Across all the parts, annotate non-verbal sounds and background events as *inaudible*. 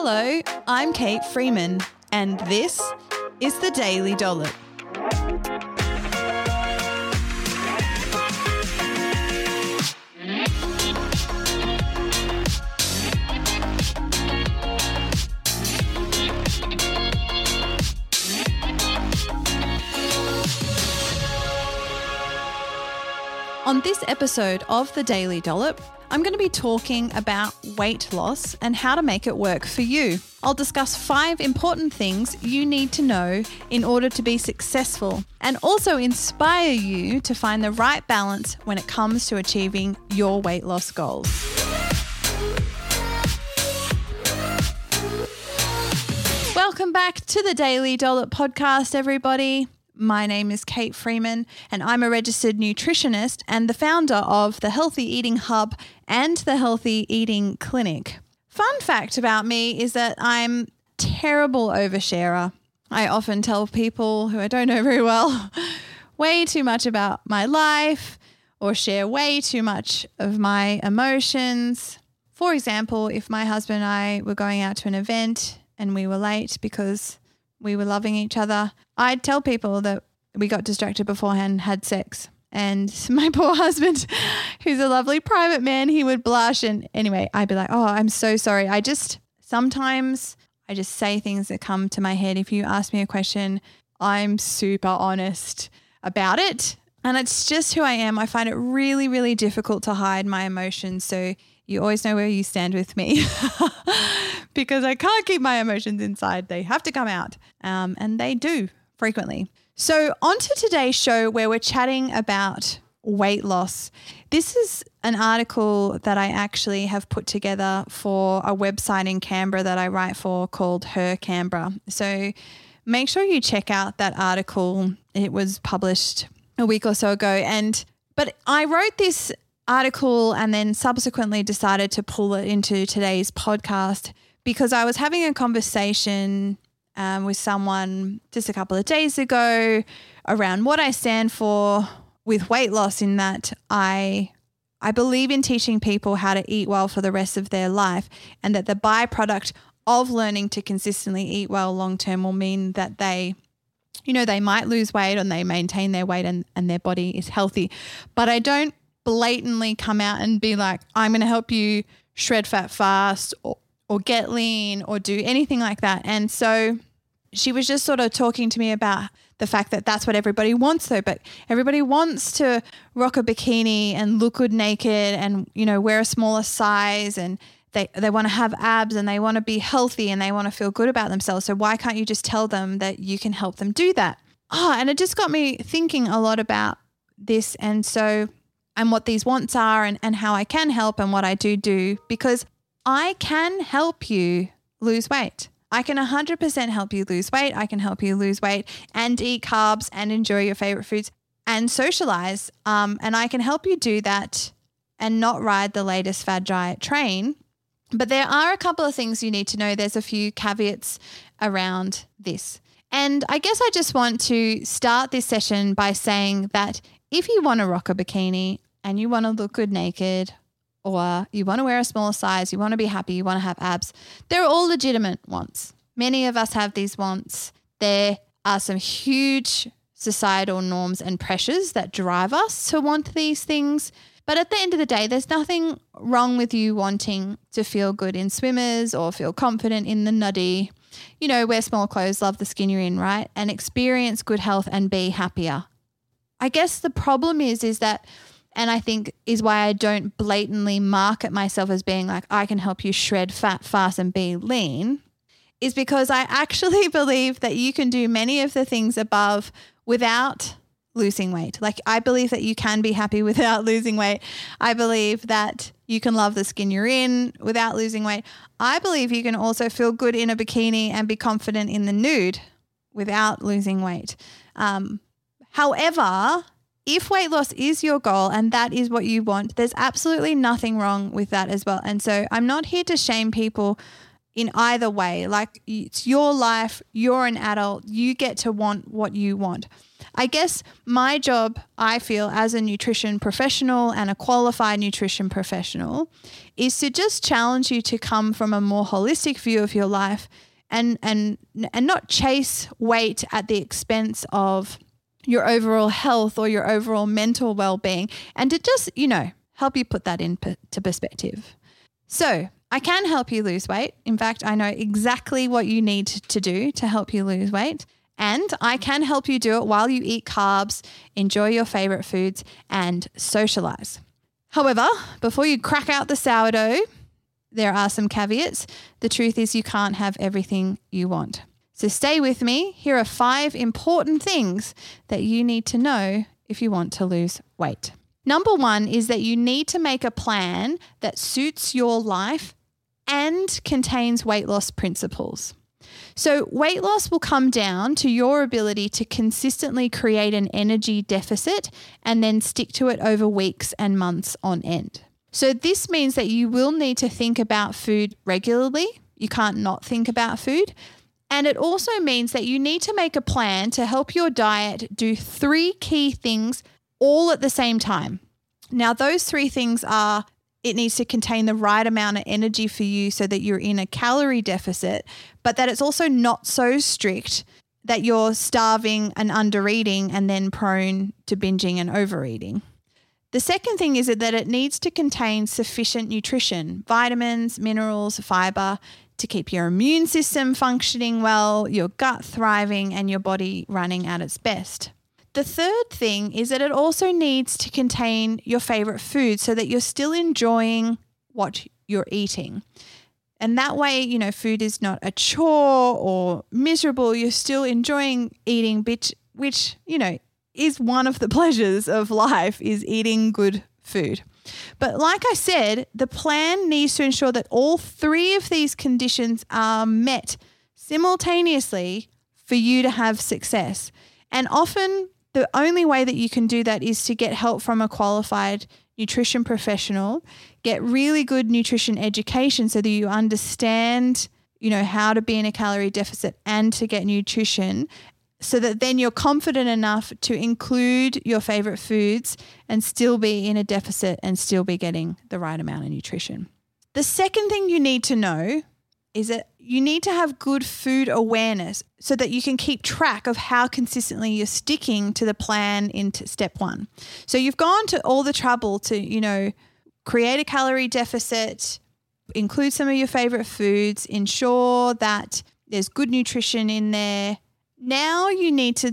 Hello, I'm Kate Freeman, and this is the Daily Dollop. On this episode of the Daily Dollop, I'm going to be talking about weight loss and how to make it work for you. I'll discuss five important things you need to know in order to be successful and also inspire you to find the right balance when it comes to achieving your weight loss goals. Welcome back to the Daily Dollop podcast, everybody. My name is Kate Freeman, and I'm a registered nutritionist and the founder of the Healthy Eating Hub and the Healthy Eating Clinic. Fun fact about me is that I'm terrible oversharer. I often tell people who I don't know very well *laughs* way too much about my life or share way too much of my emotions. For example, if my husband and I were going out to an event and we were late because we were loving each other, I'd tell people that we got distracted beforehand, had sex. And *laughs* my poor husband, who's a lovely private man, he would blush. And anyway, I'd be like, oh, I'm so sorry. I just sometimes I just say things that come to my head. If you ask me a question, I'm super honest about it. And it's just who I am. I find it really, really difficult to hide my emotions. So you always know where you stand with me *laughs* because I can't keep my emotions inside. They have to come out. Um, and they do frequently. So, on to today's show where we're chatting about weight loss. This is an article that I actually have put together for a website in Canberra that I write for called Her Canberra. So, make sure you check out that article. It was published a week or so ago. And, but I wrote this article and then subsequently decided to pull it into today's podcast because I was having a conversation um, with someone just a couple of days ago around what I stand for with weight loss in that I I believe in teaching people how to eat well for the rest of their life and that the byproduct of learning to consistently eat well long term will mean that they you know they might lose weight and they maintain their weight and, and their body is healthy. But i don't blatantly come out and be like i'm going to help you shred fat fast or, or get lean or do anything like that. And so she was just sort of talking to me about the fact that that's what everybody wants though. But everybody wants to rock a bikini and look good naked and you know wear a smaller size and they they want to have abs and they want to be healthy and they want to feel good about themselves. So why can't you just tell them that you can help them do that? Oh and it just got me thinking a lot about this. And so and what these wants are and, and how I can help and what I do do because I can help you lose weight. I can 100% help you lose weight. I can help you lose weight and eat carbs and enjoy your favorite foods and socialize. Um, and I can help you do that and not ride the latest fad diet train. But there are a couple of things you need to know. There's a few caveats around this. And I guess I just want to start this session by saying that if you want to rock a bikini and you want to look good naked, or you want to wear a smaller size, you want to be happy, you want to have abs. They're all legitimate wants. Many of us have these wants. There are some huge societal norms and pressures that drive us to want these things. But at the end of the day, there's nothing wrong with you wanting to feel good in swimmers or feel confident in the nuddy. You know, wear small clothes, love the skin you're in, right? And experience good health and be happier. I guess the problem is, is that and I think is why I don't blatantly market myself as being like, I can help you shred fat fast and be lean, is because I actually *laughs* believe that you can do many of the things above without losing weight. Like, I believe that you can be happy *laughs* without losing weight. I believe that you can love the skin you're in without losing weight. I believe you can also feel good in a bikini and be confident in the nude without losing weight. Um, however, if weight loss is your goal and that is what you want, there's absolutely nothing wrong with that as well. And so I'm not here to shame people in either way. Like it's your life, you're an adult, you get to want what you want. I guess my job, I feel, as a nutrition professional and a qualified nutrition professional, is to just challenge you to come from a more holistic view of your life and and and not chase weight at the expense of your overall health or your overall mental well-being and to just, you know, help you put that into perspective. So, I can help you lose weight. In fact, I know exactly what you need to do to help you lose weight. And I can help you do it while you eat carbs, enjoy your favorite foods, and socialize. However, before you crack out the sourdough, there are some caveats. The truth is, you can't have everything you want. So stay with me. Here are five important things that you need to know if you want to lose weight. Number one is that you need to make a plan that suits your life and contains weight loss principles. So, weight loss will come down to your ability to consistently create an energy deficit and then stick to it over weeks and months on end. So, this means that you will need to think about food regularly. You can't not think about food. And it also means that you need to make a plan to help your diet do three key things all at the same time. Now, those three things are it needs to contain the right amount of energy for you so that you're in a calorie deficit, but that it's also not so strict that you're starving and under eating and then prone to binging and overeating. The second thing is that it needs to contain sufficient nutrition, vitamins, minerals, fiber to keep your immune system functioning well, your gut thriving, and your body running at its best. The third thing is that it also needs to contain your favorite food so that you're still enjoying what you're eating. And that way, you know, food is not a chore or miserable. You're still enjoying eating, which, which you know, is one of the *laughs* pleasures of life is eating good food. But like I said, the plan needs to ensure that all three of these conditions are met simultaneously for you to have success. And often the only way that you can do that is to get help from a qualified nutrition professional, get really good nutrition education so that you understand, you know, how to be in a calorie deficit and to get nutrition so that then you're confident enough to include your favorite foods and still be in a deficit and still be getting the right amount of nutrition. The second thing you need to know is that you need to have good food awareness so that you can keep track of how consistently you're sticking to the plan into step 1. So you've gone to all the trouble to, you know, create a calorie deficit, include some of your favorite foods, ensure that there's good nutrition in there, now you need to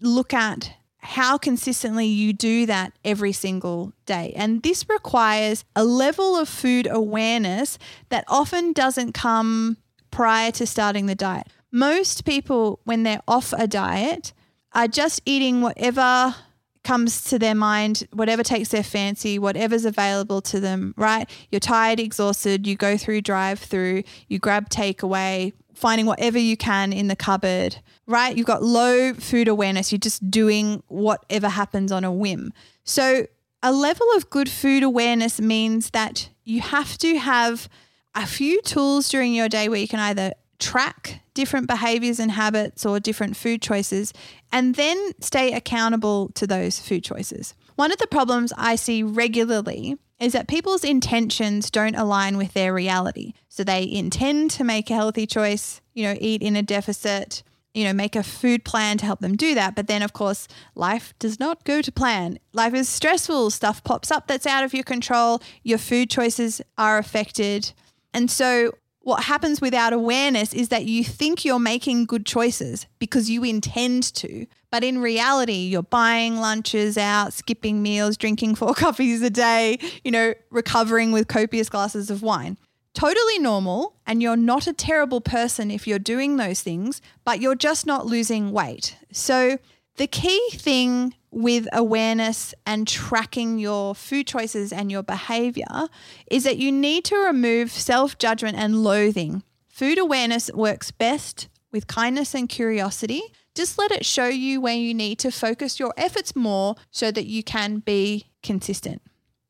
look at how consistently you do that every single day. And this requires a level of food awareness that often doesn't come prior to starting the diet. Most people, when they're off a diet, are just eating whatever comes to their mind, whatever takes their fancy, whatever's available to them, right? You're tired, exhausted, you go through drive through, you grab takeaway, finding whatever you can in the cupboard, right? You've got low food awareness. You're just doing whatever happens on a whim. So, a level of good food awareness means that you have to have a few tools during your day where you can either track different behaviors and habits or different food choices and then stay accountable to those food choices. One of the problems I see regularly is that people's intentions don't align with their reality. So they intend to make a healthy choice, you know, eat in a deficit, you know, make a food plan to help them do that. But then, of course, life does not go to plan. Life is stressful. Stuff pops up that's out of your control. Your food choices are affected. And so, what happens without awareness is that you think you're making good choices because you intend to. But in reality, you're buying lunches out, skipping meals, drinking four *laughs* coffees a day, you know, recovering with copious glasses of wine totally normal and you're not a terrible person if you're doing those things, but you're just not losing weight. So, the key thing with awareness and tracking your food choices and your behavior is that you need to remove self judgment and loathing. Food awareness works best with kindness and curiosity. Just let it show you where you need to focus your efforts more so that you can be consistent.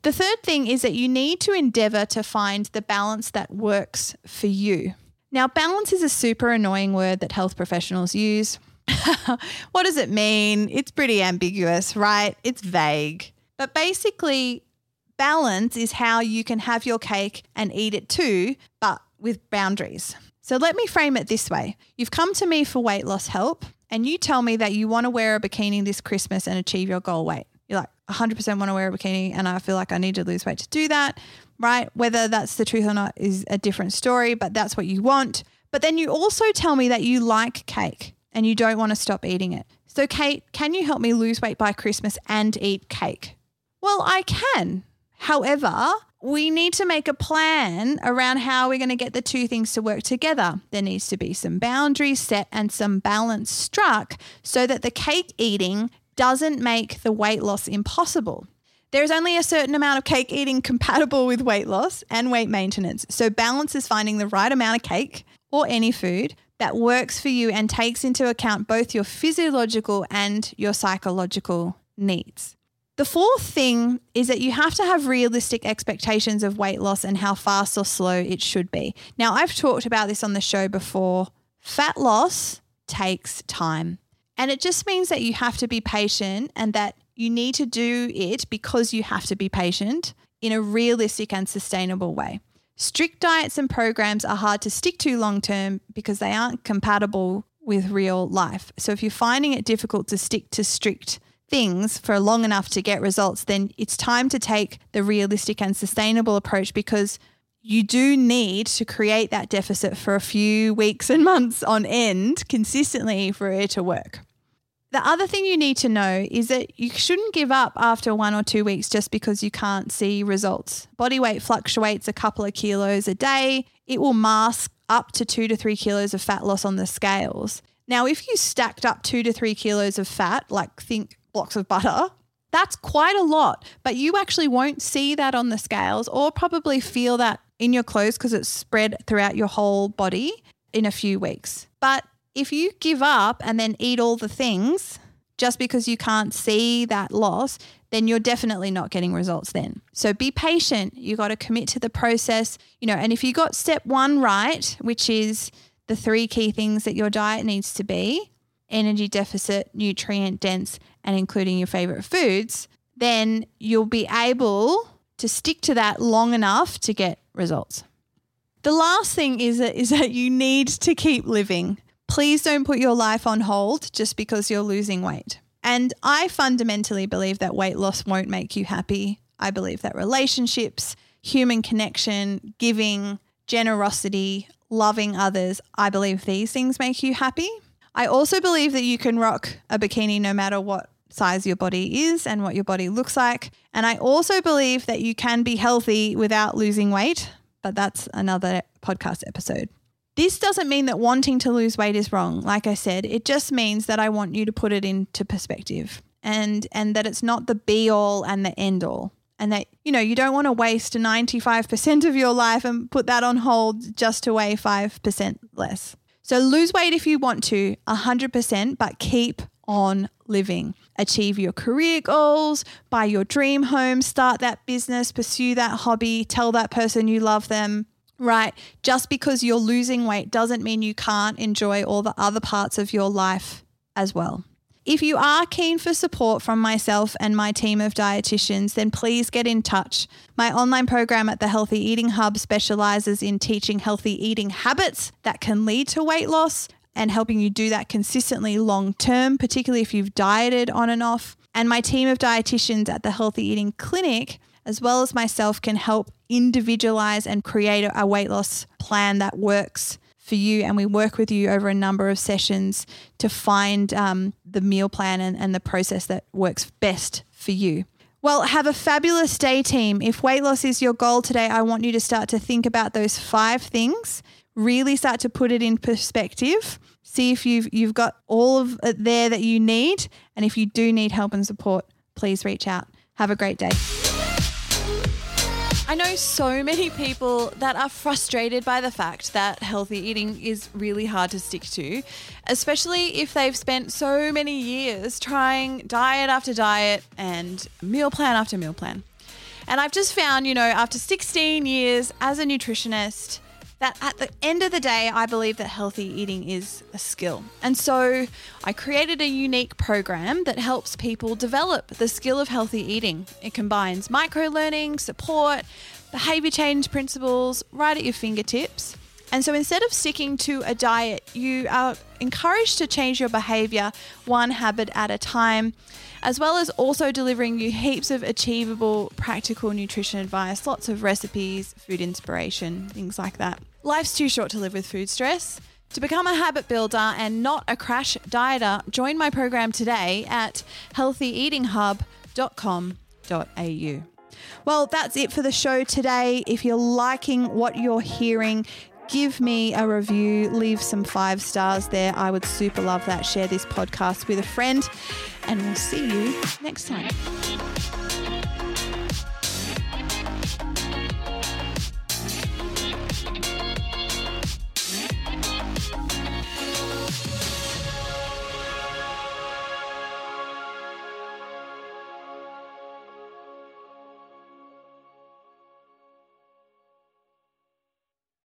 The third thing is that you need to endeavor to find the balance that works for you. Now, balance is a super annoying word that health professionals use. *laughs* what does it mean? It's pretty ambiguous, right? It's vague. But basically, balance is how you can have your cake and eat it too, but with boundaries. So let me frame it this way You've come to me for weight loss help, and you tell me that you want to wear a bikini this Christmas and achieve your goal weight. You're like, 100% want to wear a bikini, and I feel like I need to lose weight to do that, right? Whether that's the truth or not is a different story, but that's what you want. But then you also tell me that you like cake and you don't want to stop eating it. So, Kate, can you help me lose weight by Christmas and eat cake? Well, I can. However, we need to make a plan around how we're going to get the two things to work together. There needs to be some boundaries set and some balance struck so that the cake eating doesn't make the weight loss impossible. There is only a certain amount of cake eating compatible with weight loss and weight maintenance. So, balance is finding the right amount of cake or any food that works for you and takes into account both your physiological and your psychological needs. The fourth thing is that you have to have realistic expectations of weight loss and how fast or slow it should be. Now, I've talked about this on the show before. Fat loss takes time. And it just means that you have to be patient and that you need to do it because you have to be patient in a realistic and sustainable way. Strict diets and programs are hard to stick to long term because they aren't compatible with real life. So if you're finding it difficult to stick to strict things for long enough to get results, then it's time to take the realistic and sustainable approach because you do need to create that deficit for a few weeks and *laughs* months on end consistently for it to work. The other thing you need to know is that you shouldn't give up after one or two weeks just because you can't see results. Body weight fluctuates a couple of kilos a day. It will mask up to two to three kilos of fat loss on the scales. Now, if you stacked up two to three kilos of fat, like think blocks of butter. That's quite a lot, but you actually won't see that on the scales or probably feel that in your clothes because it's spread throughout your whole body in a few weeks. But if you give up and then eat all the things just because you can't see that loss, then you're definitely not getting results then. So be patient. You got to commit to the process, you know, and if you got step 1 right, which is the three key things that your diet needs to be, energy deficit, nutrient dense, and including your favorite foods, then you'll be able to stick to that long enough to get results. The last thing is that, is that you need to keep living. Please don't put your life on hold just because you're losing weight. And I fundamentally believe that weight loss won't make you happy. I believe that relationships, human connection, giving, generosity, loving others, I believe these things make you happy. I also believe that you can rock a bikini no matter what size your body is and what your body looks like. And I also believe that you can be healthy without losing weight, but that's another podcast episode. This doesn't mean that wanting to lose weight is wrong. Like I said, it just means that I want you to put it into perspective and and that it's not the be all and the end all. And that you know, you don't want to waste 95% of your life and put that on hold just to weigh 5% less. So lose weight if you want to, 100%, but keep on living. Achieve your career goals, buy your dream home, start that business, pursue that hobby, tell that person you love them, right? Just because you're losing weight doesn't mean you can't enjoy all the other parts of your life as well. If you are keen for support from myself and my team of dietitians, then please get in touch. My online program at the Healthy Eating Hub specializes in teaching healthy eating habits that can lead to weight loss and helping you do that consistently long term, particularly if you've dieted on and off. And my team of dietitians at the Healthy Eating Clinic, as well as myself, can help individualize and create a weight loss plan that works for you. And we work with you over a number of sessions to find um, the meal plan and, and the process that works best for you. Well, have a fabulous day, team. If weight loss is your goal today, I want you to start to think about those five things really start to put it in perspective. See if you've you've got all of it there that you need, and if you do need help and support, please reach out. Have a great day. I know so many people that are frustrated by the fact that healthy eating is really hard to stick to, especially if they've spent so many years trying diet after diet and meal plan after meal plan. And I've just found, you know, after 16 years as a nutritionist, that at the end of the day, I believe that healthy eating is a skill. And so I created a unique program that helps people develop the skill of healthy eating. It combines micro learning, support, behavior change principles right at your fingertips. And so instead of sticking to a diet, you are encouraged to change your behavior one habit at a time, as well as also delivering you heaps of achievable, practical nutrition advice, lots of recipes, food inspiration, things like that. Life's too short to live with food stress. To become a habit builder and not a crash dieter, join my program today at healthyeatinghub.com.au. Well, that's it for the show today. If you're liking what you're hearing, give me a review, leave some five stars there. I would super love that. Share this podcast with a friend, and we'll see you next time.